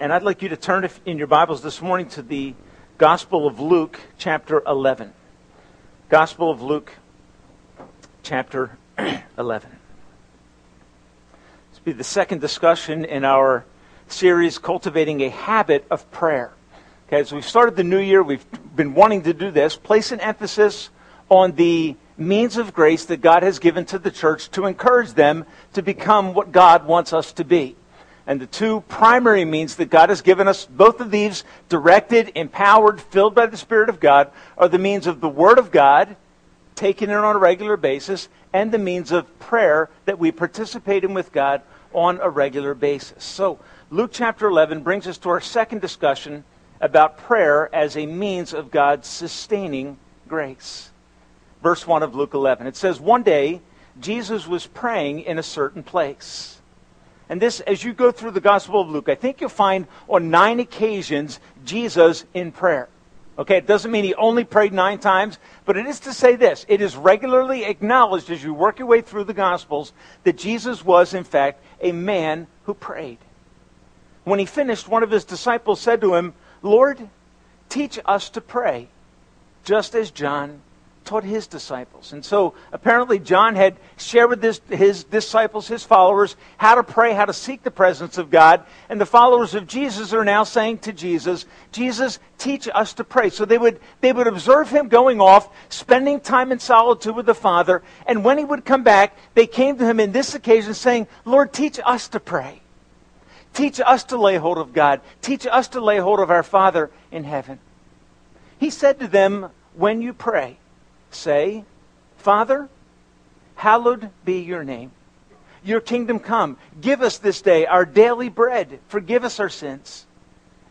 And I'd like you to turn in your Bibles this morning to the Gospel of Luke, chapter 11. Gospel of Luke, chapter 11. This will be the second discussion in our series, Cultivating a Habit of Prayer. Okay, as we've started the new year, we've been wanting to do this, place an emphasis on the means of grace that God has given to the church to encourage them to become what God wants us to be. And the two primary means that God has given us, both of these directed, empowered, filled by the Spirit of God, are the means of the Word of God, taken in on a regular basis, and the means of prayer that we participate in with God on a regular basis. So, Luke chapter 11 brings us to our second discussion about prayer as a means of God's sustaining grace. Verse 1 of Luke 11. It says, One day, Jesus was praying in a certain place. And this, as you go through the Gospel of Luke, I think you'll find on nine occasions Jesus in prayer. Okay, it doesn't mean he only prayed nine times, but it is to say this. It is regularly acknowledged as you work your way through the Gospels that Jesus was, in fact, a man who prayed. When he finished, one of his disciples said to him, Lord, teach us to pray, just as John taught his disciples. And so apparently John had shared with his, his disciples, his followers, how to pray, how to seek the presence of God. And the followers of Jesus are now saying to Jesus, Jesus, teach us to pray. So they would, they would observe him going off, spending time in solitude with the Father. And when he would come back, they came to him in this occasion saying, Lord, teach us to pray. Teach us to lay hold of God. Teach us to lay hold of our Father in heaven. He said to them, when you pray, say, Father, hallowed be your name. Your kingdom come. Give us this day our daily bread. Forgive us our sins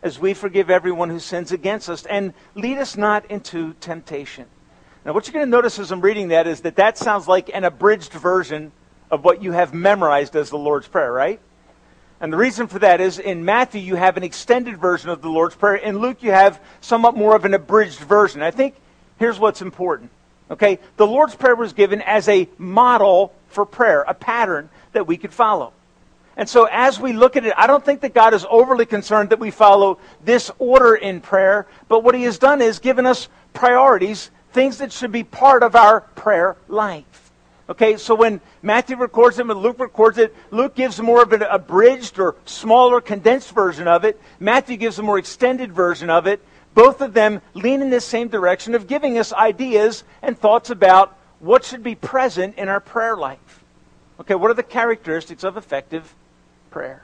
as we forgive everyone who sins against us. And lead us not into temptation. Now, what you're going to notice as I'm reading that is that that sounds like an abridged version of what you have memorized as the Lord's Prayer, right? And the reason for that is in Matthew you have an extended version of the Lord's Prayer. In Luke you have somewhat more of an abridged version. I think here's what's important. Okay? The Lord's Prayer was given as a model for prayer, a pattern that we could follow. And so as we look at it, I don't think that God is overly concerned that we follow this order in prayer, but what he has done is given us priorities, things that should be part of our prayer life. Okay, so when Matthew records it, when Luke records it, Luke gives more of an abridged or smaller, condensed version of it. Matthew gives a more extended version of it. Both of them lean in this same direction of giving us ideas and thoughts about what should be present in our prayer life. Okay, what are the characteristics of effective prayer?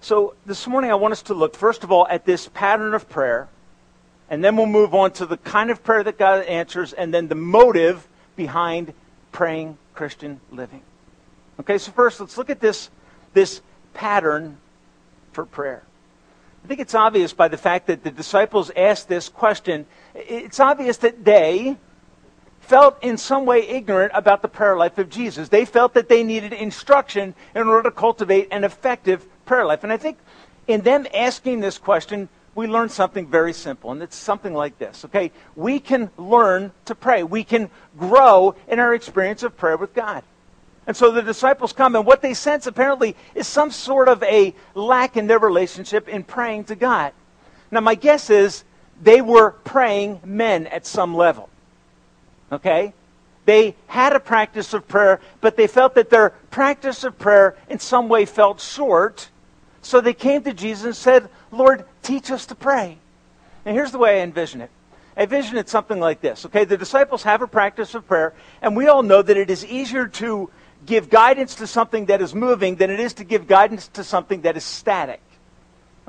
So this morning I want us to look, first of all, at this pattern of prayer, and then we'll move on to the kind of prayer that God answers, and then the motive behind praying Christian living. Okay, so first let's look at this, this pattern for prayer. I think it's obvious by the fact that the disciples asked this question. It's obvious that they felt in some way ignorant about the prayer life of Jesus. They felt that they needed instruction in order to cultivate an effective prayer life. And I think in them asking this question, we learn something very simple, and it's something like this, okay? We can learn to pray. We can grow in our experience of prayer with God. And so the disciples come, and what they sense apparently is some sort of a lack in their relationship in praying to God. Now, my guess is they were praying men at some level. Okay? They had a practice of prayer, but they felt that their practice of prayer in some way felt short. So they came to Jesus and said, Lord, teach us to pray. And here's the way I envision it. I envision it something like this. Okay, the disciples have a practice of prayer, and we all know that it is easier to give guidance to something that is moving than it is to give guidance to something that is static.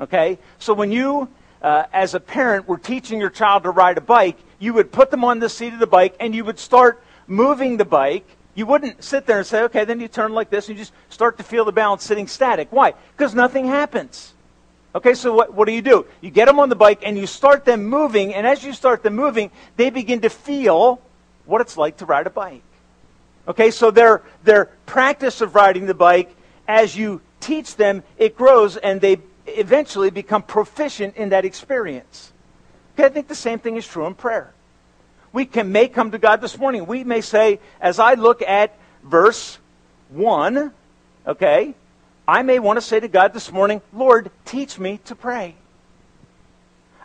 Okay? So when you, uh, as a parent, were teaching your child to ride a bike, you would put them on the seat of the bike and you would start moving the bike. You wouldn't sit there and say, okay, then you turn like this and you just start to feel the balance sitting static. Why? Because nothing happens. Okay, so what, what do you do? You get them on the bike and you start them moving, and as you start them moving, they begin to feel what it's like to ride a bike. Okay, so their, their practice of riding the bike, as you teach them, it grows and they eventually become proficient in that experience. Okay, I think the same thing is true in prayer. We can, may come to God this morning. We may say, as I look at verse 1, okay, I may want to say to God this morning, Lord, teach me to pray.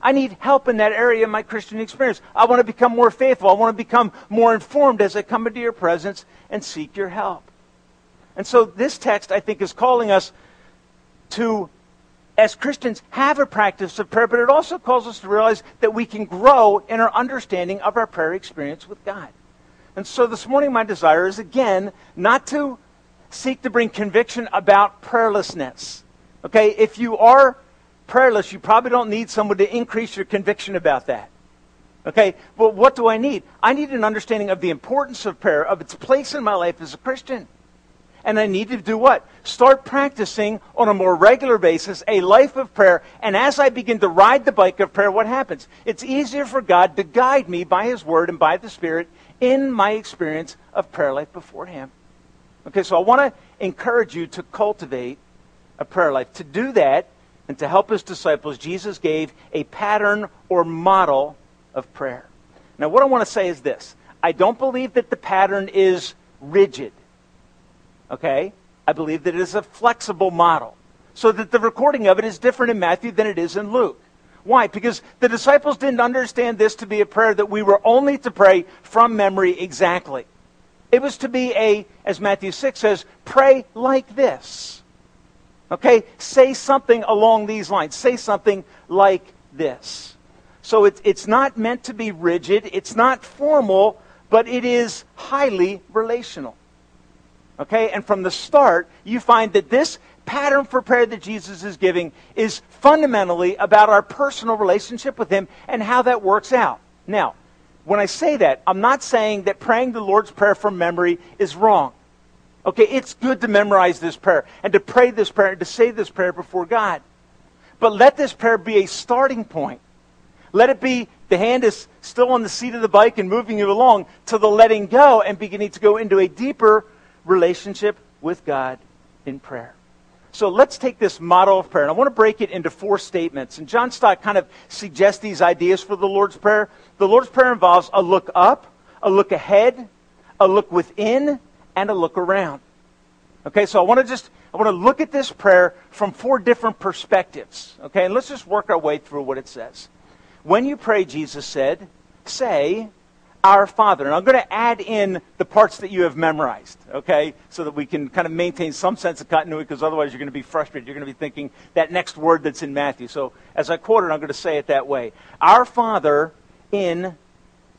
I need help in that area of my Christian experience. I want to become more faithful. I want to become more informed as I come into your presence and seek your help. And so this text, I think, is calling us to, as Christians, have a practice of prayer, but it also calls us to realize that we can grow in our understanding of our prayer experience with God. And so this morning, my desire is again not to seek to bring conviction about prayerlessness. Okay, if you are prayerless, you probably don't need someone to increase your conviction about that. Okay, but what do I need? I need an understanding of the importance of prayer, of its place in my life as a Christian. And I need to do what? Start practicing on a more regular basis a life of prayer. And as I begin to ride the bike of prayer, what happens? It's easier for God to guide me by His Word and by the Spirit in my experience of prayer life before Him. Okay, so I want to encourage you to cultivate a prayer life. To do that and to help his disciples, Jesus gave a pattern or model of prayer. Now, what I want to say is this I don't believe that the pattern is rigid. Okay? I believe that it is a flexible model. So that the recording of it is different in Matthew than it is in Luke. Why? Because the disciples didn't understand this to be a prayer that we were only to pray from memory exactly. It was to be a, as Matthew 6 says, pray like this. Okay? Say something along these lines. Say something like this. So it's, it's not meant to be rigid, it's not formal, but it is highly relational. Okay? And from the start, you find that this pattern for prayer that Jesus is giving is fundamentally about our personal relationship with Him and how that works out. Now, when I say that, I'm not saying that praying the Lord's Prayer from memory is wrong. Okay, it's good to memorize this prayer and to pray this prayer and to say this prayer before God. But let this prayer be a starting point. Let it be the hand is still on the seat of the bike and moving you along to the letting go and beginning to go into a deeper relationship with God in prayer. So let's take this model of prayer, and I want to break it into four statements. And John Stott kind of suggests these ideas for the Lord's Prayer. The Lord's Prayer involves a look up, a look ahead, a look within, and a look around. Okay, so I want to just I want to look at this prayer from four different perspectives. Okay, and let's just work our way through what it says. When you pray, Jesus said, say, our Father. And I'm going to add in the parts that you have memorized, okay, so that we can kind of maintain some sense of continuity because otherwise you're going to be frustrated. You're going to be thinking that next word that's in Matthew. So as I quote it, I'm going to say it that way. Our Father in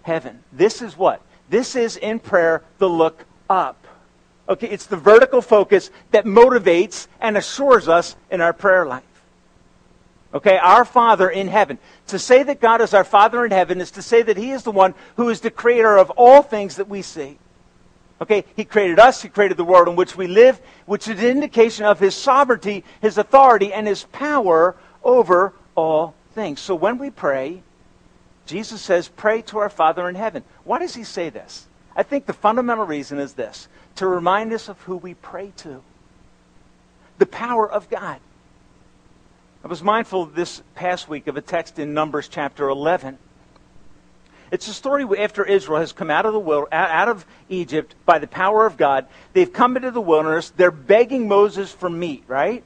heaven. This is what? This is in prayer the look up. Okay, it's the vertical focus that motivates and assures us in our prayer life. Okay, our Father in heaven. To say that God is our Father in heaven is to say that He is the one who is the creator of all things that we see. Okay, He created us, He created the world in which we live, which is an indication of His sovereignty, His authority, and His power over all things. So when we pray, Jesus says, pray to our Father in heaven. Why does He say this? I think the fundamental reason is this to remind us of who we pray to the power of God. I was mindful this past week of a text in Numbers chapter 11. It's a story after Israel has come out of the world, out of Egypt by the power of God. They've come into the wilderness. They're begging Moses for meat, right?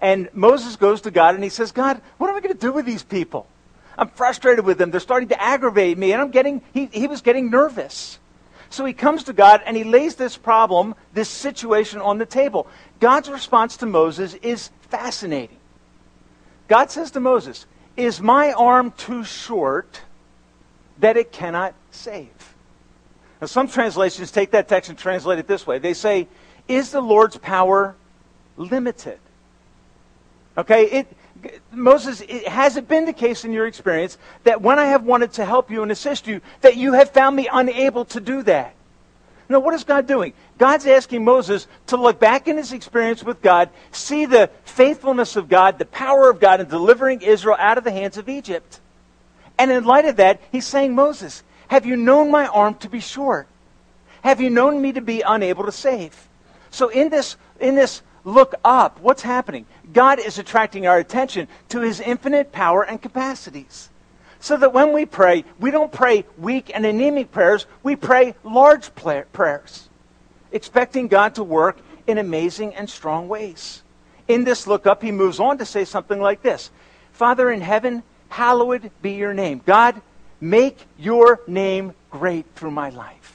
And Moses goes to God and he says, God, what am I going to do with these people? I'm frustrated with them. They're starting to aggravate me. And I'm getting, he, he was getting nervous. So he comes to God and he lays this problem, this situation on the table. God's response to Moses is fascinating. God says to Moses, Is my arm too short that it cannot save? Now, some translations take that text and translate it this way. They say, Is the Lord's power limited? Okay, it, Moses, has it been the case in your experience that when I have wanted to help you and assist you, that you have found me unable to do that? No, what is God doing? God's asking Moses to look back in his experience with God, see the faithfulness of God, the power of God in delivering Israel out of the hands of Egypt. And in light of that, he's saying, Moses, have you known my arm to be short? Have you known me to be unable to save? So in this, in this look up, what's happening? God is attracting our attention to his infinite power and capacities. So that when we pray, we don't pray weak and anemic prayers, we pray large prayers, expecting God to work in amazing and strong ways. In this look up, he moves on to say something like this Father in heaven, hallowed be your name. God, make your name great through my life.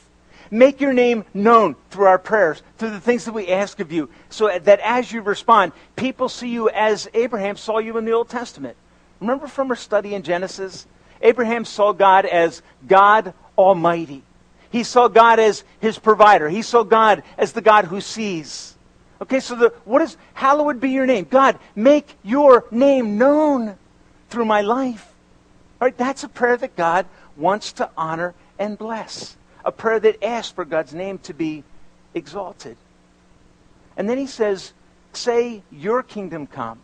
Make your name known through our prayers, through the things that we ask of you, so that as you respond, people see you as Abraham saw you in the Old Testament. Remember from our study in Genesis? Abraham saw God as God Almighty. He saw God as his provider. He saw God as the God who sees. Okay, so the, what is, hallowed be your name. God, make your name known through my life. All right, that's a prayer that God wants to honor and bless a prayer that asks for God's name to be exalted. And then he says, Say, Your kingdom come,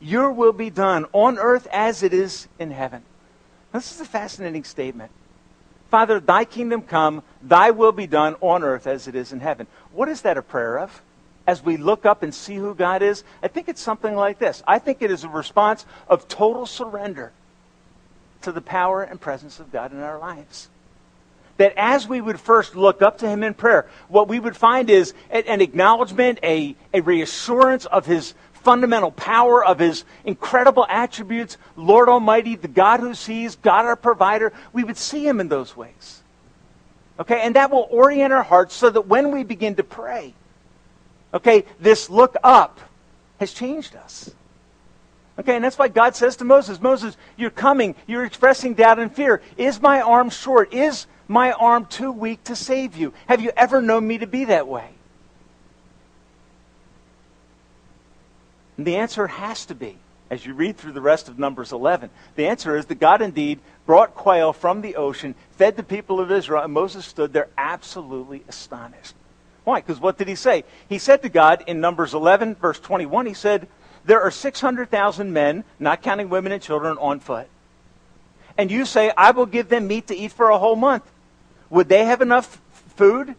your will be done on earth as it is in heaven. This is a fascinating statement. Father, thy kingdom come, thy will be done on earth as it is in heaven. What is that a prayer of? As we look up and see who God is, I think it's something like this. I think it is a response of total surrender to the power and presence of God in our lives that as we would first look up to him in prayer, what we would find is an acknowledgement, a, a reassurance of his fundamental power, of his incredible attributes, Lord Almighty, the God who sees, God our provider. We would see him in those ways. Okay, and that will orient our hearts so that when we begin to pray, okay, this look up has changed us. Okay, and that's why God says to Moses, Moses, you're coming, you're expressing doubt and fear. Is my arm short? Is my arm too weak to save you? Have you ever known me to be that way? And the answer has to be, as you read through the rest of Numbers 11, the answer is that God indeed brought quail from the ocean, fed the people of Israel, and Moses stood there absolutely astonished. Why? Because what did he say? He said to God in Numbers 11, verse 21, he said, There are 600,000 men, not counting women and children, on foot. And you say, I will give them meat to eat for a whole month. Would they have enough food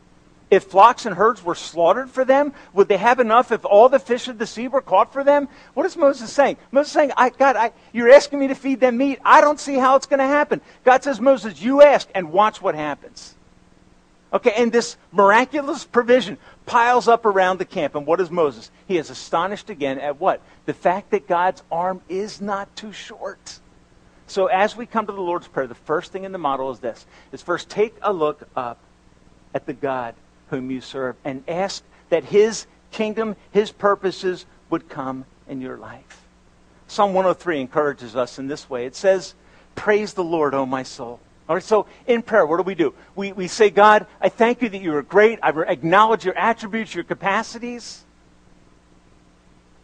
if flocks and herds were slaughtered for them? Would they have enough if all the fish of the sea were caught for them? What is Moses saying? Moses saying, I, God, I, you're asking me to feed them meat. I don't see how it's going to happen. God says, Moses, you ask and watch what happens. Okay, and this miraculous provision piles up around the camp. And what is Moses? He is astonished again at what? The fact that God's arm is not too short. So as we come to the Lord's Prayer, the first thing in the model is this. Is first take a look up at the God whom you serve and ask that his kingdom, his purposes would come in your life. Psalm 103 encourages us in this way. It says, Praise the Lord, O my soul. All right, so in prayer, what do we do? We, we say, God, I thank you that you are great. I acknowledge your attributes, your capacities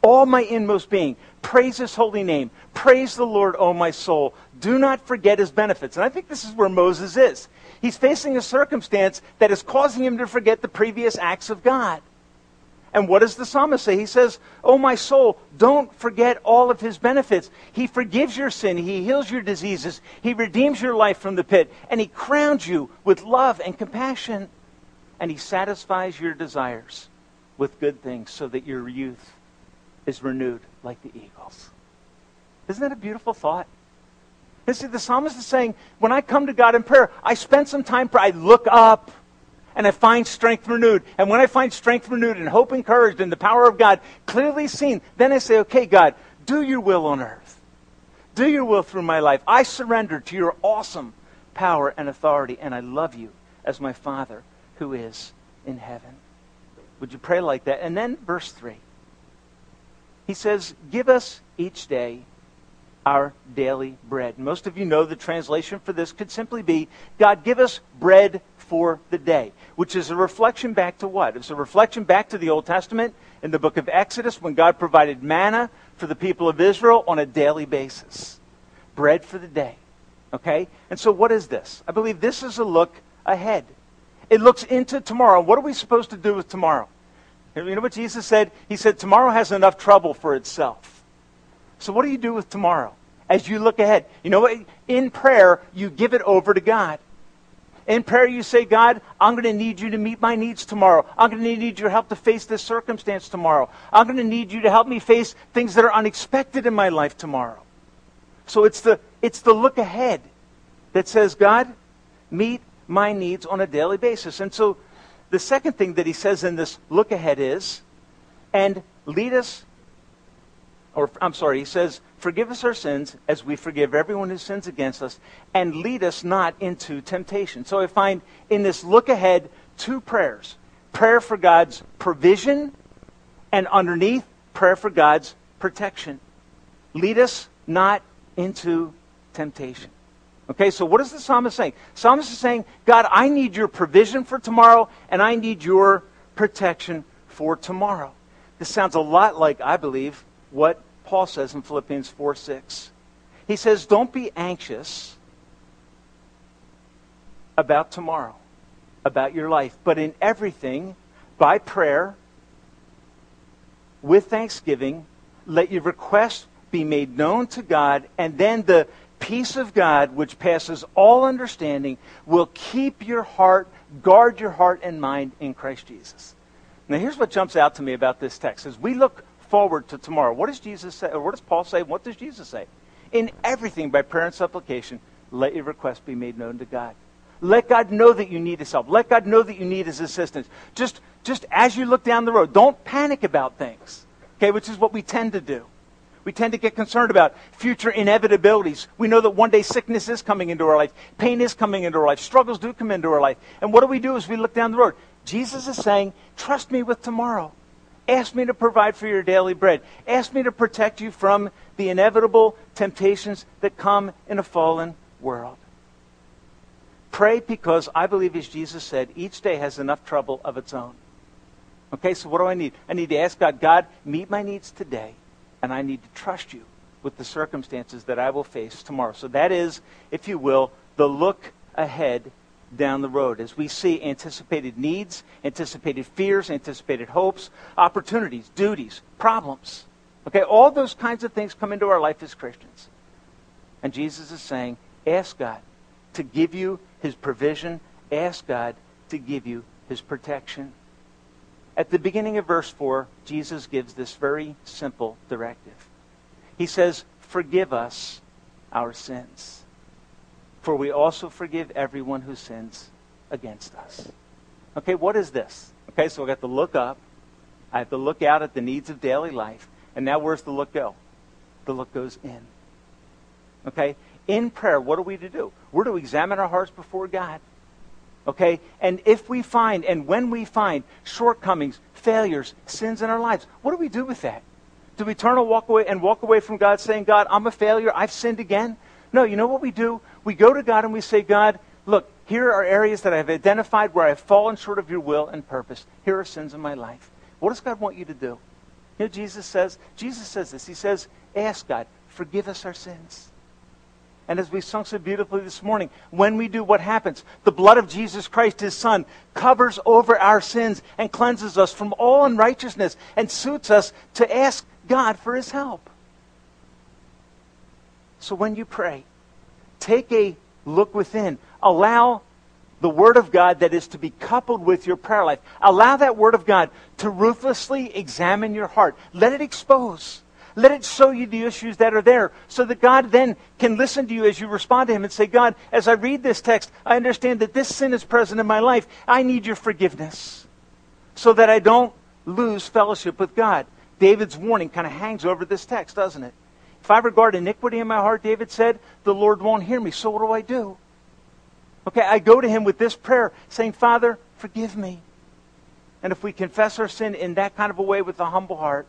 all my inmost being. Praise his holy name. Praise the Lord, O my soul. Do not forget his benefits. And I think this is where Moses is. He's facing a circumstance that is causing him to forget the previous acts of God. And what does the psalmist say? He says, Oh, my soul, don't forget all of his benefits. He forgives your sin. He heals your diseases. He redeems your life from the pit. And he crowns you with love and compassion. And he satisfies your desires with good things so that your youth is renewed like the eagles. Isn't that a beautiful thought? And see, the psalmist is saying, when I come to God in prayer, I spend some time, I look up and I find strength renewed. And when I find strength renewed and hope encouraged and the power of God clearly seen, then I say, okay, God, do your will on earth. Do your will through my life. I surrender to your awesome power and authority, and I love you as my Father who is in heaven. Would you pray like that? And then verse 3. He says, Give us each day our daily bread. Most of you know the translation for this could simply be, God, give us bread for the day, which is a reflection back to what? It's a reflection back to the Old Testament in the book of Exodus when God provided manna for the people of Israel on a daily basis. Bread for the day. Okay? And so what is this? I believe this is a look ahead. It looks into tomorrow. What are we supposed to do with tomorrow? You know what Jesus said? He said, Tomorrow has enough trouble for itself. So, what do you do with tomorrow? As you look ahead, you know what? In prayer, you give it over to God. In prayer, you say, God, I'm going to need you to meet my needs tomorrow. I'm going to need your help to face this circumstance tomorrow. I'm going to need you to help me face things that are unexpected in my life tomorrow. So it's the, it's the look ahead that says, God, meet my needs on a daily basis. And so the second thing that he says in this look ahead is And lead us, or I'm sorry, he says, forgive us our sins as we forgive everyone who sins against us, and lead us not into temptation. So I find in this look ahead two prayers prayer for God's provision, and underneath, prayer for God's protection. Lead us not into temptation. Okay, so what is the psalmist saying? Psalmist is saying, God, I need your provision for tomorrow, and I need your protection for tomorrow. This sounds a lot like, I believe, what Paul says in Philippians 4 6. He says, Don't be anxious about tomorrow, about your life, but in everything, by prayer, with thanksgiving, let your request be made known to God, and then the peace of God, which passes all understanding, will keep your heart, guard your heart and mind in Christ Jesus. Now, here's what jumps out to me about this text: as we look forward to tomorrow, what does Jesus say, or what does Paul say? What does Jesus say? In everything, by prayer and supplication, let your request be made known to God. Let God know that you need His help. Let God know that you need His assistance. Just, just as you look down the road, don't panic about things, okay? Which is what we tend to do. We tend to get concerned about future inevitabilities. We know that one day sickness is coming into our life, pain is coming into our life, struggles do come into our life. And what do we do as we look down the road? Jesus is saying, Trust me with tomorrow. Ask me to provide for your daily bread. Ask me to protect you from the inevitable temptations that come in a fallen world. Pray because I believe, as Jesus said, each day has enough trouble of its own. Okay, so what do I need? I need to ask God, God, meet my needs today and I need to trust you with the circumstances that I will face tomorrow. So that is, if you will, the look ahead down the road as we see anticipated needs, anticipated fears, anticipated hopes, opportunities, duties, problems. Okay, all those kinds of things come into our life as Christians. And Jesus is saying, ask God to give you his provision, ask God to give you his protection. At the beginning of verse 4, Jesus gives this very simple directive. He says, Forgive us our sins, for we also forgive everyone who sins against us. Okay, what is this? Okay, so I got to look up. I have to look out at the needs of daily life. And now where's the look go? The look goes in. Okay? In prayer, what are we to do? We're to examine our hearts before God. Okay? And if we find, and when we find shortcomings, failures, sins in our lives, what do we do with that? Do we turn and walk away and walk away from God saying, God, I'm a failure, I've sinned again? No, you know what we do? We go to God and we say, God, look, here are areas that I've identified where I've fallen short of your will and purpose. Here are sins in my life. What does God want you to do? You know, Jesus says, Jesus says this. He says, ask God, forgive us our sins. And as we sung so beautifully this morning, when we do, what happens? The blood of Jesus Christ, his Son, covers over our sins and cleanses us from all unrighteousness and suits us to ask God for his help. So when you pray, take a look within. Allow the Word of God that is to be coupled with your prayer life. Allow that Word of God to ruthlessly examine your heart. Let it expose. Let it show you the issues that are there so that God then can listen to you as you respond to Him and say, God, as I read this text, I understand that this sin is present in my life. I need your forgiveness so that I don't lose fellowship with God. David's warning kind of hangs over this text, doesn't it? If I regard iniquity in my heart, David said, the Lord won't hear me. So what do I do? Okay, I go to Him with this prayer saying, Father, forgive me. And if we confess our sin in that kind of a way with a humble heart,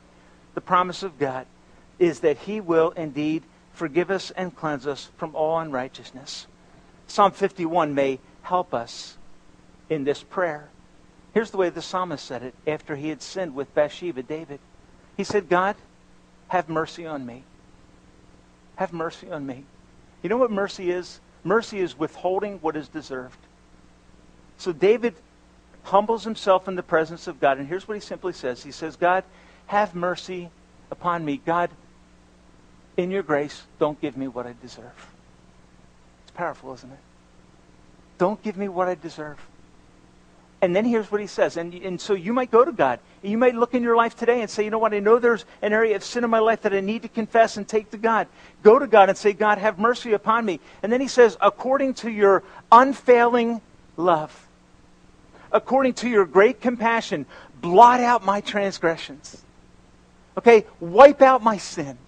the promise of God is that He will indeed forgive us and cleanse us from all unrighteousness. Psalm 51 may help us in this prayer. Here's the way the psalmist said it after he had sinned with Bathsheba, David. He said, God, have mercy on me. Have mercy on me. You know what mercy is? Mercy is withholding what is deserved. So David humbles himself in the presence of God, and here's what he simply says He says, God, have mercy upon me. God, in your grace, don't give me what I deserve. It's powerful, isn't it? Don't give me what I deserve. And then here's what he says. And, and so you might go to God. You might look in your life today and say, you know what? I know there's an area of sin in my life that I need to confess and take to God. Go to God and say, God, have mercy upon me. And then he says, according to your unfailing love, according to your great compassion, blot out my transgressions. Okay, wipe out my sin.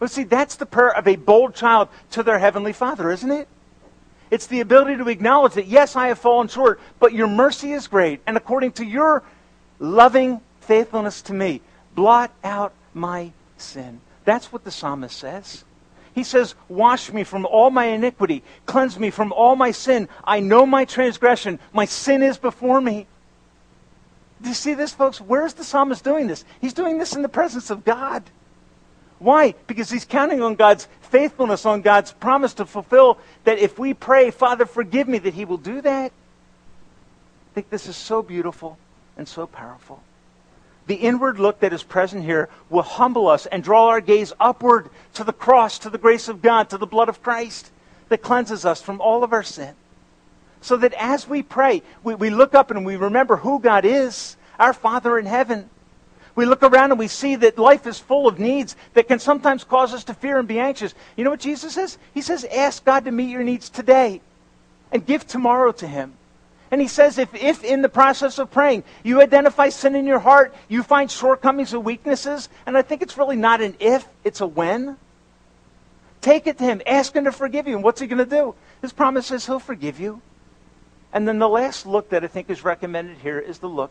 Well, see, that's the prayer of a bold child to their heavenly Father, isn't it? It's the ability to acknowledge that, yes, I have fallen short, but your mercy is great. And according to your loving faithfulness to me, blot out my sin. That's what the psalmist says. He says, Wash me from all my iniquity, cleanse me from all my sin. I know my transgression. My sin is before me. Do you see this, folks? Where's the psalmist doing this? He's doing this in the presence of God. Why? Because he's counting on God's faithfulness, on God's promise to fulfill that if we pray, Father, forgive me, that he will do that. I think this is so beautiful and so powerful. The inward look that is present here will humble us and draw our gaze upward to the cross, to the grace of God, to the blood of Christ that cleanses us from all of our sin. So that as we pray, we, we look up and we remember who God is, our Father in heaven. We look around and we see that life is full of needs that can sometimes cause us to fear and be anxious. You know what Jesus says? He says, ask God to meet your needs today and give tomorrow to Him. And he says, if, if in the process of praying you identify sin in your heart, you find shortcomings or weaknesses, and I think it's really not an if, it's a when. Take it to him. Ask him to forgive you. And what's he going to do? His promise is he'll forgive you. And then the last look that I think is recommended here is the look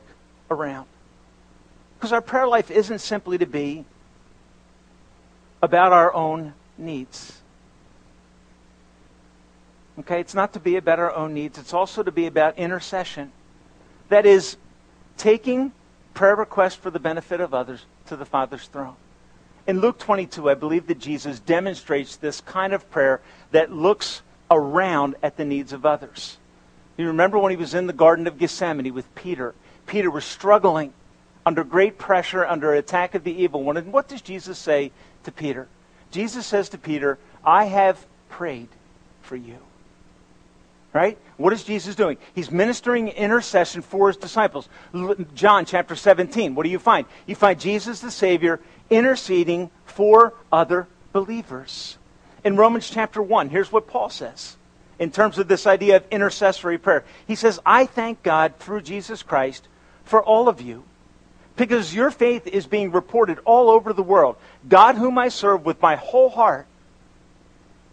around. Because our prayer life isn't simply to be about our own needs. Okay, it's not to be about our own needs, it's also to be about intercession. That is, taking prayer requests for the benefit of others to the Father's throne. In Luke 22, I believe that Jesus demonstrates this kind of prayer that looks around at the needs of others. You remember when he was in the Garden of Gethsemane with Peter? Peter was struggling under great pressure, under attack of the evil one. And what does Jesus say to Peter? Jesus says to Peter, I have prayed for you. Right? What is Jesus doing? He's ministering intercession for his disciples. John chapter 17, what do you find? You find Jesus the Savior interceding for other believers. In Romans chapter 1, here's what Paul says in terms of this idea of intercessory prayer. He says, I thank God through Jesus Christ for all of you because your faith is being reported all over the world. God, whom I serve with my whole heart,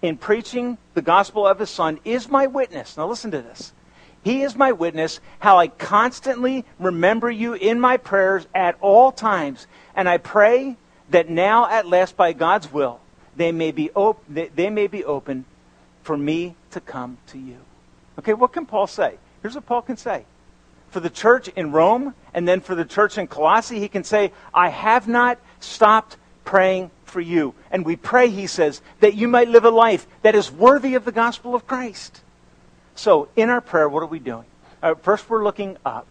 in preaching the gospel of his Son is my witness. Now listen to this. He is my witness how I constantly remember you in my prayers at all times. And I pray that now, at last, by God's will, they may be, op- they may be open for me to come to you. Okay, what can Paul say? Here's what Paul can say. For the church in Rome and then for the church in Colossae, he can say, I have not stopped praying for you. And we pray, he says, that you might live a life that is worthy of the gospel of Christ. So, in our prayer, what are we doing? Uh, first, we're looking up.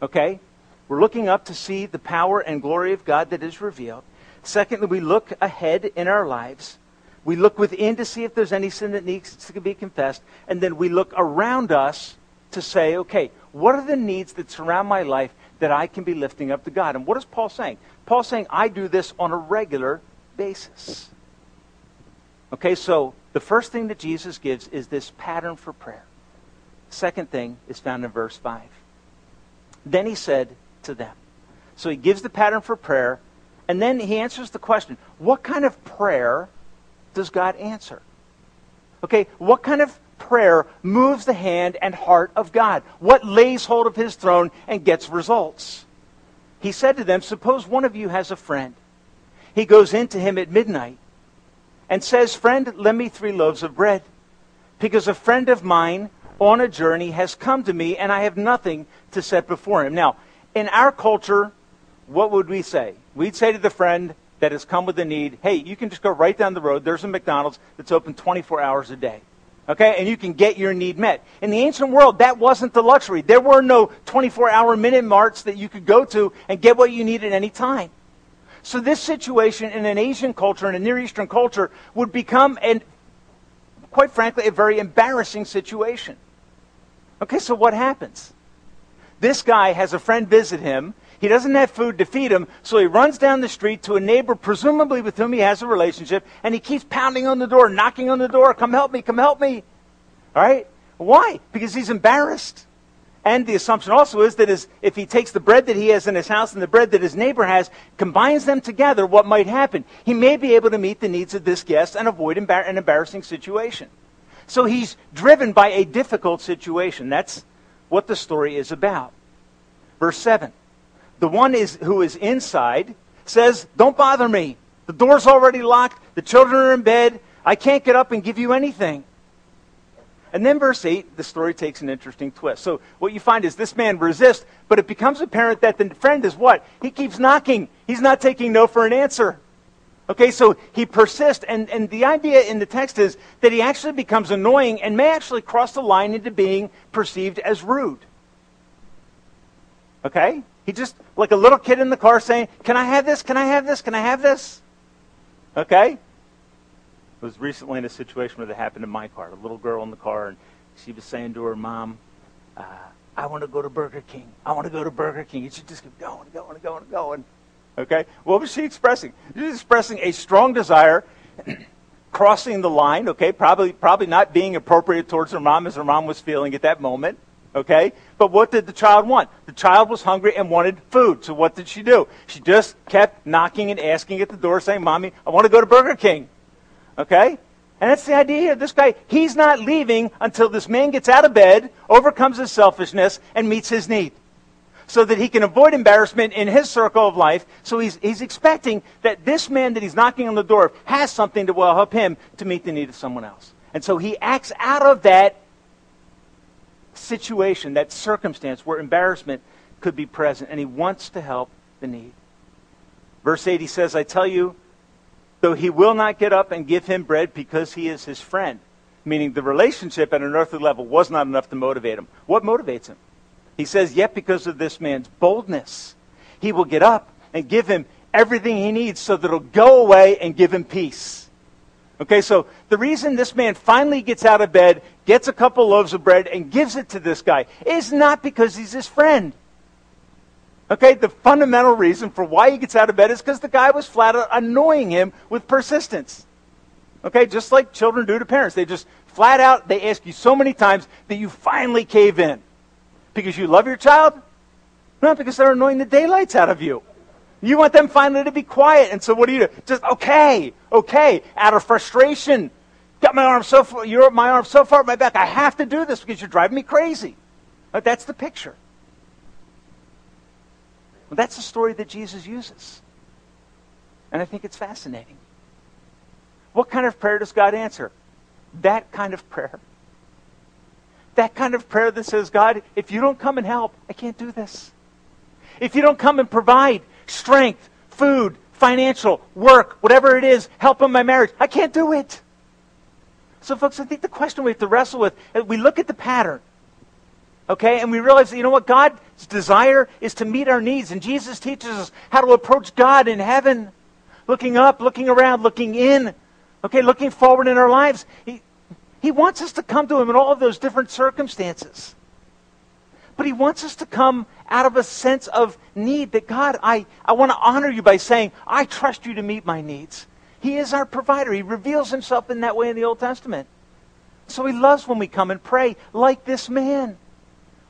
Okay? We're looking up to see the power and glory of God that is revealed. Secondly, we look ahead in our lives. We look within to see if there's any sin that needs to be confessed. And then we look around us to say, okay, what are the needs that surround my life that I can be lifting up to God? And what is Paul saying? Paul's saying, I do this on a regular basis. Okay, so the first thing that Jesus gives is this pattern for prayer. Second thing is found in verse 5. Then he said to them. So he gives the pattern for prayer, and then he answers the question what kind of prayer does God answer? Okay, what kind of prayer moves the hand and heart of God? What lays hold of his throne and gets results? He said to them, Suppose one of you has a friend. He goes in to him at midnight and says, Friend, lend me three loaves of bread, because a friend of mine on a journey has come to me and I have nothing to set before him. Now, in our culture, what would we say? We'd say to the friend that has come with a need, Hey, you can just go right down the road. There's a McDonald's that's open 24 hours a day. Okay, and you can get your need met. In the ancient world, that wasn't the luxury. There were no 24 hour minute marts that you could go to and get what you need at any time. So this situation in an Asian culture, in a Near Eastern culture, would become, and quite frankly, a very embarrassing situation. Okay, so what happens? This guy has a friend visit him. He doesn't have food to feed him, so he runs down the street to a neighbor, presumably with whom he has a relationship, and he keeps pounding on the door, knocking on the door, come help me, come help me. All right? Why? Because he's embarrassed. And the assumption also is that if he takes the bread that he has in his house and the bread that his neighbor has, combines them together, what might happen? He may be able to meet the needs of this guest and avoid embar- an embarrassing situation. So he's driven by a difficult situation. That's what the story is about. Verse 7. The one is, who is inside says, Don't bother me. The door's already locked. The children are in bed. I can't get up and give you anything. And then verse 8, the story takes an interesting twist. So what you find is this man resists, but it becomes apparent that the friend is what? He keeps knocking. He's not taking no for an answer. Okay, so he persists, and, and the idea in the text is that he actually becomes annoying and may actually cross the line into being perceived as rude. Okay? He just, like a little kid in the car saying, Can I have this? Can I have this? Can I have this? Okay? I was recently in a situation where that happened in my car. A little girl in the car, and she was saying to her mom, uh, I want to go to Burger King. I want to go to Burger King. And she just kept going, going, going, going. Okay? What was she expressing? She was expressing a strong desire, crossing the line, okay? Probably, probably not being appropriate towards her mom as her mom was feeling at that moment. Okay? But what did the child want? The child was hungry and wanted food. So what did she do? She just kept knocking and asking at the door, saying, Mommy, I want to go to Burger King. Okay? And that's the idea here. This guy, he's not leaving until this man gets out of bed, overcomes his selfishness, and meets his need. So that he can avoid embarrassment in his circle of life. So he's, he's expecting that this man that he's knocking on the door has something that will help him to meet the need of someone else. And so he acts out of that situation, that circumstance where embarrassment could be present, and he wants to help the need. Verse 8, he says, I tell you, though he will not get up and give him bread because he is his friend. Meaning the relationship at an earthly level was not enough to motivate him. What motivates him? He says, Yet because of this man's boldness, he will get up and give him everything he needs so that it'll go away and give him peace. Okay, so the reason this man finally gets out of bed, gets a couple loaves of bread, and gives it to this guy is not because he's his friend. Okay, the fundamental reason for why he gets out of bed is because the guy was flat out annoying him with persistence. Okay, just like children do to parents. They just flat out, they ask you so many times that you finally cave in. Because you love your child? Not because they're annoying the daylights out of you. You want them finally to be quiet. And so what do you do? Just, okay, okay, out of frustration. Got my arm so far, you're my arm so far my back. I have to do this because you're driving me crazy. That's the picture. Well, that's the story that Jesus uses. And I think it's fascinating. What kind of prayer does God answer? That kind of prayer. That kind of prayer that says, God, if you don't come and help, I can't do this. If you don't come and provide strength, food, financial, work, whatever it is, help in my marriage, I can't do it. So, folks, I think the question we have to wrestle with, uh, we look at the pattern. Okay? And we realize that, you know what? God's desire is to meet our needs. And Jesus teaches us how to approach God in heaven. Looking up, looking around, looking in. Okay? Looking forward in our lives. He, he wants us to come to Him in all of those different circumstances. But He wants us to come out of a sense of need that God, I, I want to honor you by saying, I trust you to meet my needs. He is our provider. He reveals Himself in that way in the Old Testament. So He loves when we come and pray like this man.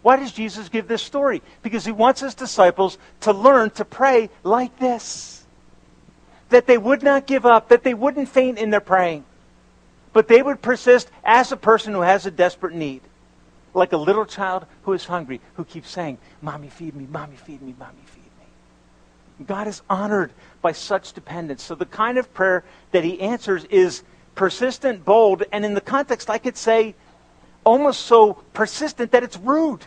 Why does Jesus give this story? Because he wants his disciples to learn to pray like this. That they would not give up, that they wouldn't faint in their praying, but they would persist as a person who has a desperate need. Like a little child who is hungry, who keeps saying, Mommy, feed me, Mommy, feed me, Mommy, feed me. God is honored by such dependence. So the kind of prayer that he answers is persistent, bold, and in the context, I could say, almost so persistent that it's rude.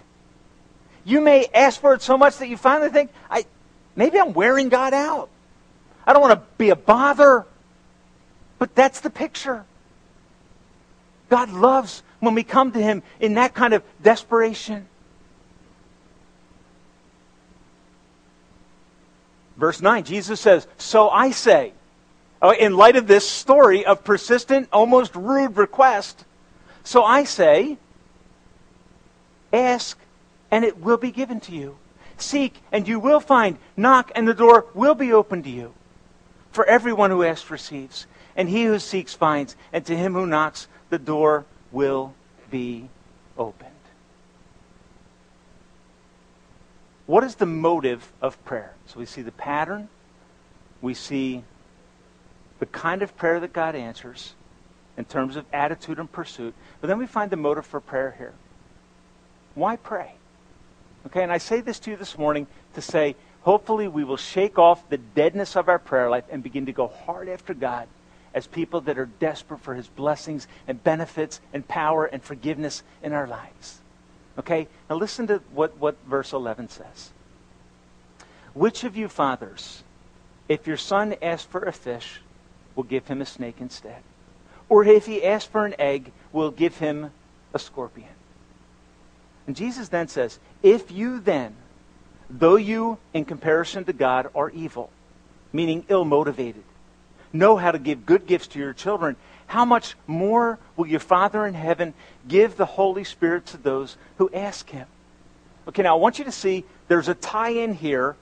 You may ask for it so much that you finally think, I, maybe I'm wearing God out. I don't want to be a bother. But that's the picture. God loves when we come to Him in that kind of desperation. Verse 9, Jesus says, So I say, oh, in light of this story of persistent, almost rude request, so I say, ask and it will be given to you. Seek, and you will find. Knock, and the door will be opened to you. For everyone who asks receives, and he who seeks finds, and to him who knocks, the door will be opened. What is the motive of prayer? So we see the pattern, we see the kind of prayer that God answers in terms of attitude and pursuit, but then we find the motive for prayer here. Why pray? Okay, and I say this to you this morning to say, hopefully we will shake off the deadness of our prayer life and begin to go hard after God as people that are desperate for his blessings and benefits and power and forgiveness in our lives. Okay? Now listen to what, what verse 11 says. Which of you fathers, if your son asks for a fish, will give him a snake instead? Or if he asks for an egg, will give him a scorpion? And Jesus then says, If you then, though you, in comparison to God, are evil, meaning ill motivated, know how to give good gifts to your children, how much more will your Father in heaven give the Holy Spirit to those who ask him? Okay, now I want you to see there's a tie in here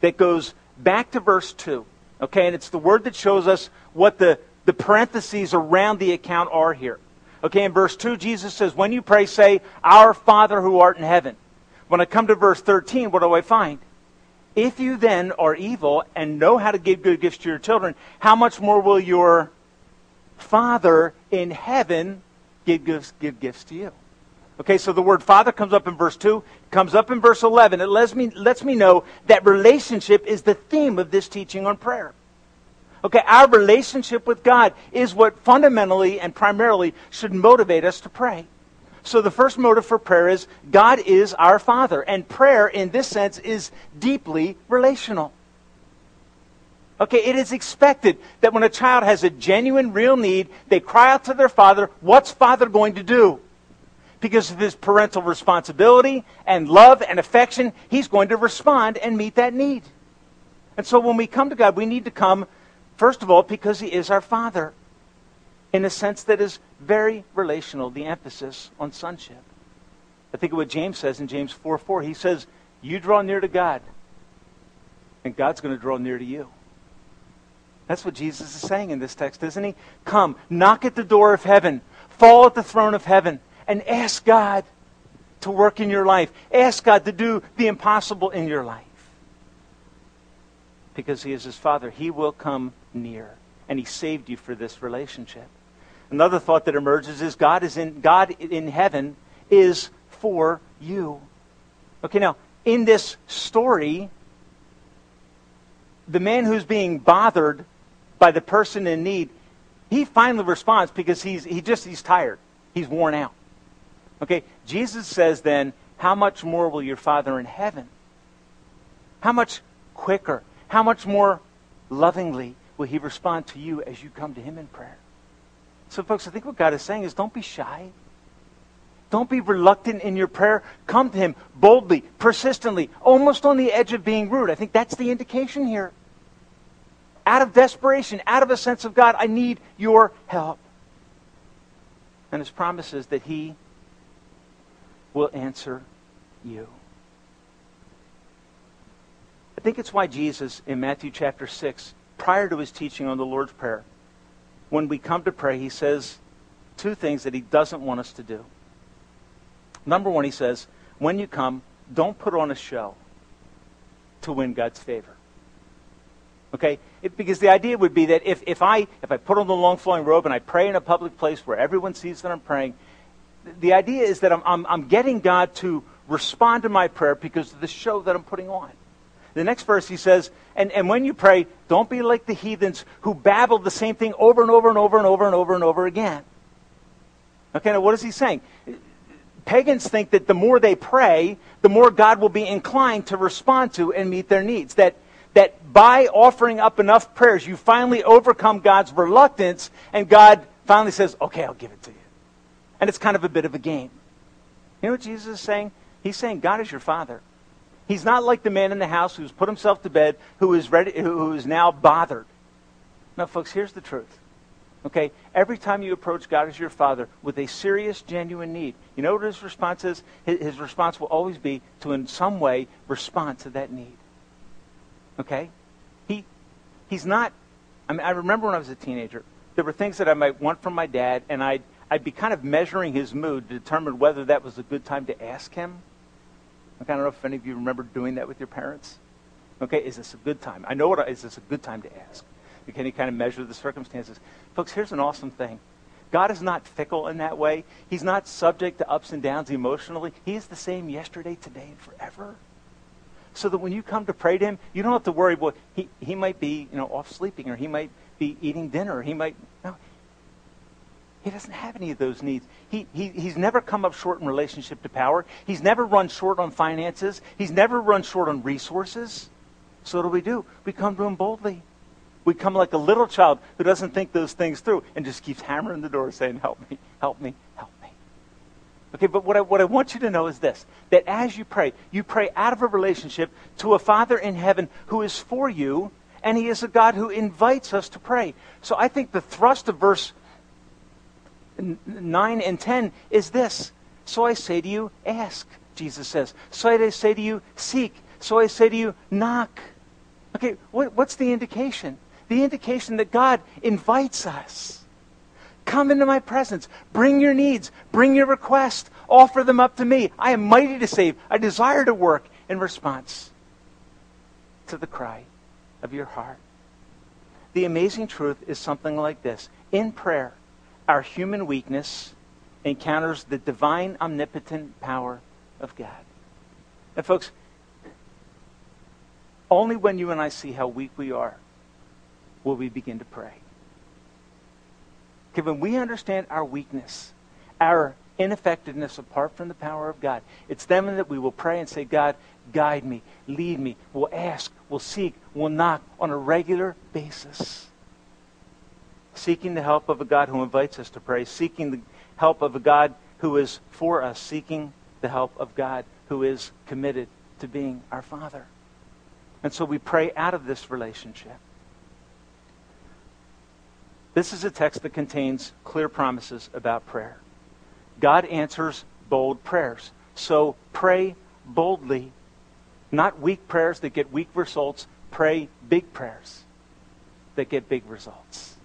that goes back to verse 2. Okay, and it's the word that shows us what the, the parentheses around the account are here. Okay, in verse 2, Jesus says, When you pray, say, Our Father who art in heaven. When I come to verse 13, what do I find? If you then are evil and know how to give good gifts to your children, how much more will your Father in heaven give gifts, give gifts to you. Okay, so the word Father comes up in verse 2, comes up in verse 11. It lets me, lets me know that relationship is the theme of this teaching on prayer. Okay, our relationship with God is what fundamentally and primarily should motivate us to pray. So the first motive for prayer is God is our Father. And prayer, in this sense, is deeply relational. Okay, it is expected that when a child has a genuine, real need, they cry out to their father. What's father going to do? Because of his parental responsibility and love and affection, he's going to respond and meet that need. And so when we come to God, we need to come, first of all, because he is our father, in a sense that is very relational, the emphasis on sonship. I think of what James says in James 4 4. He says, You draw near to God, and God's going to draw near to you. That's what Jesus is saying in this text, isn't he? Come, knock at the door of heaven, fall at the throne of heaven, and ask God to work in your life. Ask God to do the impossible in your life. Because he is his father. He will come near. And he saved you for this relationship. Another thought that emerges is God is in God in heaven is for you. Okay, now in this story, the man who's being bothered by the person in need, he finally responds because he's he just he's tired. He's worn out. Okay? Jesus says then, how much more will your Father in heaven? How much quicker, how much more lovingly will he respond to you as you come to him in prayer? So folks, I think what God is saying is don't be shy. Don't be reluctant in your prayer. Come to him boldly, persistently, almost on the edge of being rude. I think that's the indication here out of desperation, out of a sense of God, I need your help. And his promise is that he will answer you. I think it's why Jesus, in Matthew chapter 6, prior to his teaching on the Lord's Prayer, when we come to pray, he says two things that he doesn't want us to do. Number one, he says, when you come, don't put on a show to win God's favor. Okay? It, because the idea would be that if, if, I, if I put on the long flowing robe and I pray in a public place where everyone sees that I'm praying, the idea is that I'm, I'm, I'm getting God to respond to my prayer because of the show that I'm putting on. The next verse he says, and, and when you pray, don't be like the heathens who babble the same thing over and over and over and over and over and over again. Okay, now what is he saying? Pagans think that the more they pray, the more God will be inclined to respond to and meet their needs. That that by offering up enough prayers, you finally overcome God's reluctance, and God finally says, Okay, I'll give it to you. And it's kind of a bit of a game. You know what Jesus is saying? He's saying, God is your father. He's not like the man in the house who's put himself to bed, who is ready, who is now bothered. Now, folks, here's the truth. Okay? Every time you approach God as your father with a serious, genuine need, you know what his response is? His response will always be to, in some way, respond to that need. Okay? He, he's not, I mean, I remember when I was a teenager, there were things that I might want from my dad, and I'd, I'd be kind of measuring his mood to determine whether that was a good time to ask him. I don't know if any of you remember doing that with your parents. Okay, is this a good time? I know what is this a good time to ask? Can you kind of measure the circumstances? Folks, here's an awesome thing. God is not fickle in that way. He's not subject to ups and downs emotionally. He is the same yesterday, today, and forever. So that when you come to pray to him, you don't have to worry, well, he, he might be, you know, off sleeping or he might be eating dinner. Or he might no. He doesn't have any of those needs. He, he, he's never come up short in relationship to power. He's never run short on finances. He's never run short on resources. So what do we do? We come to him boldly. We come like a little child who doesn't think those things through and just keeps hammering the door saying, Help me, help me, help me. Okay, but what I, what I want you to know is this that as you pray, you pray out of a relationship to a Father in heaven who is for you, and He is a God who invites us to pray. So I think the thrust of verse 9 and 10 is this. So I say to you, ask, Jesus says. So I say to you, seek. So I say to you, knock. Okay, what, what's the indication? The indication that God invites us. Come into my presence. Bring your needs. Bring your requests. Offer them up to me. I am mighty to save. I desire to work in response to the cry of your heart. The amazing truth is something like this. In prayer, our human weakness encounters the divine omnipotent power of God. And folks, only when you and I see how weak we are will we begin to pray. Okay, when we understand our weakness, our ineffectiveness apart from the power of God, it's then that we will pray and say, God, guide me, lead me. We'll ask, we'll seek, we'll knock on a regular basis seeking the help of a God who invites us to pray, seeking the help of a God who is for us, seeking the help of God who is committed to being our Father. And so we pray out of this relationship. This is a text that contains clear promises about prayer. God answers bold prayers. So pray boldly, not weak prayers that get weak results. Pray big prayers that get big results.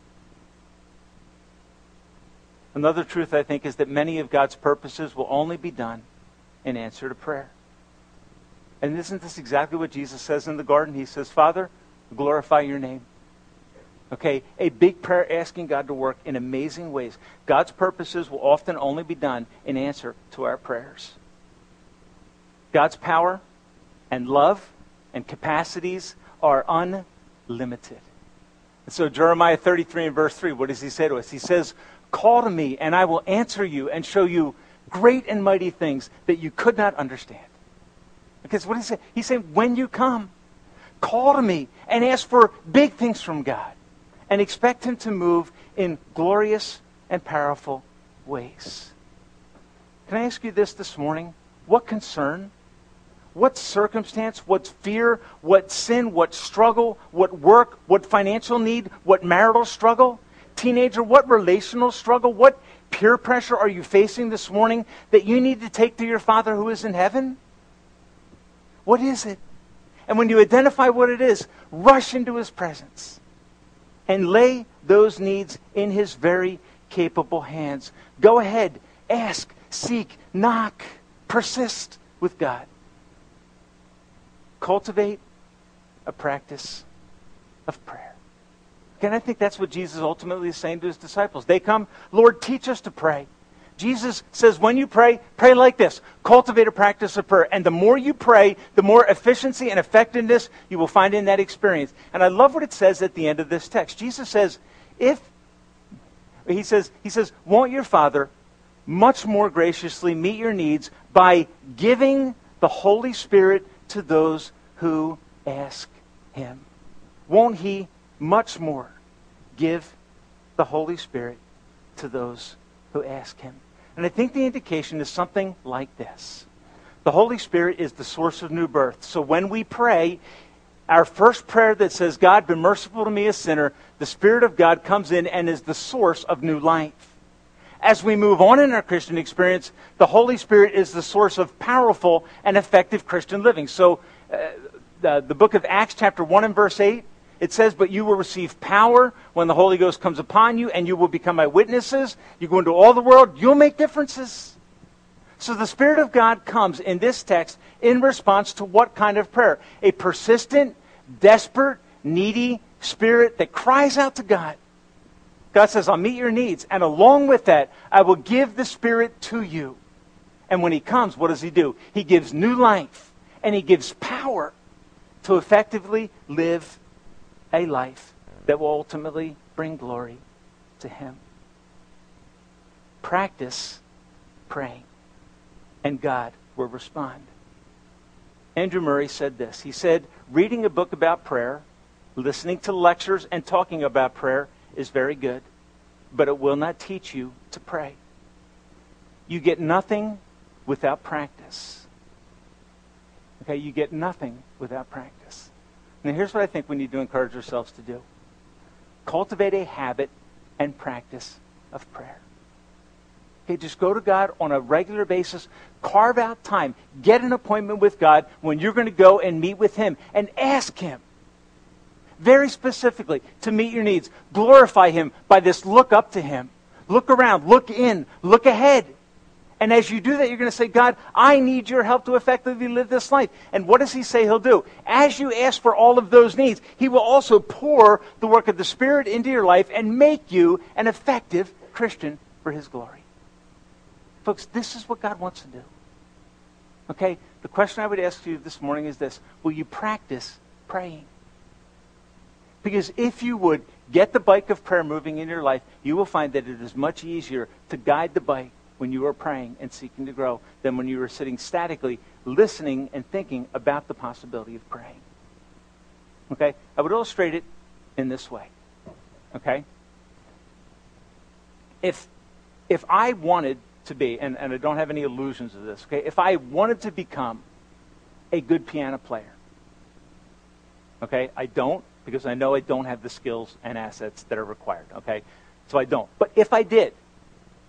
Another truth, I think, is that many of God's purposes will only be done in answer to prayer. And isn't this exactly what Jesus says in the garden? He says, Father, glorify your name. Okay, a big prayer asking God to work in amazing ways. God's purposes will often only be done in answer to our prayers. God's power and love and capacities are unlimited. And so Jeremiah 33 and verse 3, what does he say to us? He says, Call to me, and I will answer you and show you great and mighty things that you could not understand. Because what he say? He's saying, when you come, call to me and ask for big things from God and expect him to move in glorious and powerful ways. Can I ask you this this morning? What concern, what circumstance, what fear, what sin, what struggle, what work, what financial need, what marital struggle Teenager, what relational struggle, what peer pressure are you facing this morning that you need to take to your Father who is in heaven? What is it? And when you identify what it is, rush into his presence and lay those needs in his very capable hands. Go ahead, ask, seek, knock, persist with God. Cultivate a practice of prayer. And I think that's what Jesus ultimately is saying to his disciples. They come, Lord, teach us to pray. Jesus says, when you pray, pray like this. Cultivate a practice of prayer. And the more you pray, the more efficiency and effectiveness you will find in that experience. And I love what it says at the end of this text. Jesus says, if, he says, he says, won't your Father much more graciously meet your needs by giving the Holy Spirit to those who ask him? Won't he much more give the Holy Spirit to those who ask Him. And I think the indication is something like this The Holy Spirit is the source of new birth. So when we pray, our first prayer that says, God, be merciful to me, a sinner, the Spirit of God comes in and is the source of new life. As we move on in our Christian experience, the Holy Spirit is the source of powerful and effective Christian living. So, uh, the, the book of Acts, chapter 1 and verse 8, it says, But you will receive power when the Holy Ghost comes upon you, and you will become my witnesses. You go into all the world, you'll make differences. So the Spirit of God comes in this text in response to what kind of prayer? A persistent, desperate, needy spirit that cries out to God. God says, I'll meet your needs. And along with that, I will give the Spirit to you. And when He comes, what does He do? He gives new life and He gives power to effectively live a life that will ultimately bring glory to Him. Practice praying, and God will respond. Andrew Murray said this. He said, Reading a book about prayer, listening to lectures, and talking about prayer is very good, but it will not teach you to pray. You get nothing without practice. Okay, you get nothing without practice. Now, here's what I think we need to encourage ourselves to do cultivate a habit and practice of prayer. Okay, just go to God on a regular basis. Carve out time. Get an appointment with God when you're going to go and meet with Him and ask Him very specifically to meet your needs. Glorify Him by this look up to Him. Look around, look in, look ahead. And as you do that, you're going to say, God, I need your help to effectively live this life. And what does he say he'll do? As you ask for all of those needs, he will also pour the work of the Spirit into your life and make you an effective Christian for his glory. Folks, this is what God wants to do. Okay? The question I would ask you this morning is this Will you practice praying? Because if you would get the bike of prayer moving in your life, you will find that it is much easier to guide the bike when you are praying and seeking to grow than when you are sitting statically, listening and thinking about the possibility of praying. Okay? I would illustrate it in this way. Okay? If, if I wanted to be, and, and I don't have any illusions of this, okay? If I wanted to become a good piano player, okay? I don't because I know I don't have the skills and assets that are required, okay? So I don't. But if I did,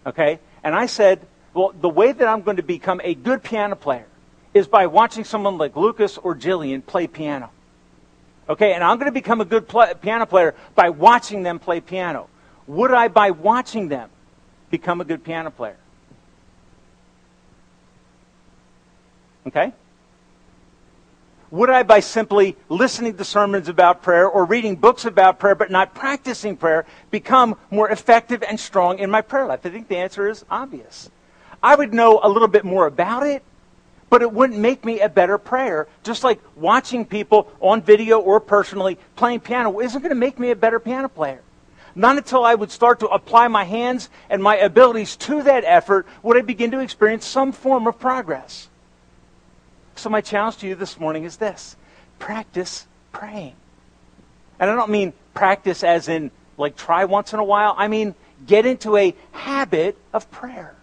okay? And I said, well, the way that I'm going to become a good piano player is by watching someone like Lucas or Jillian play piano. Okay, and I'm going to become a good pl- piano player by watching them play piano. Would I, by watching them, become a good piano player? Okay? Would I, by simply listening to sermons about prayer or reading books about prayer but not practicing prayer, become more effective and strong in my prayer life? I think the answer is obvious. I would know a little bit more about it, but it wouldn't make me a better prayer. Just like watching people on video or personally playing piano isn't going to make me a better piano player. Not until I would start to apply my hands and my abilities to that effort would I begin to experience some form of progress. So, my challenge to you this morning is this practice praying. And I don't mean practice as in like try once in a while. I mean get into a habit of prayer.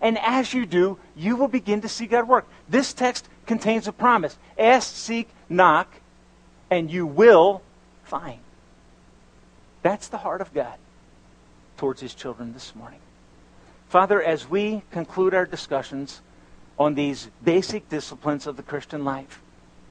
And as you do, you will begin to see God work. This text contains a promise ask, seek, knock, and you will find. That's the heart of God towards his children this morning. Father, as we conclude our discussions on these basic disciplines of the Christian life.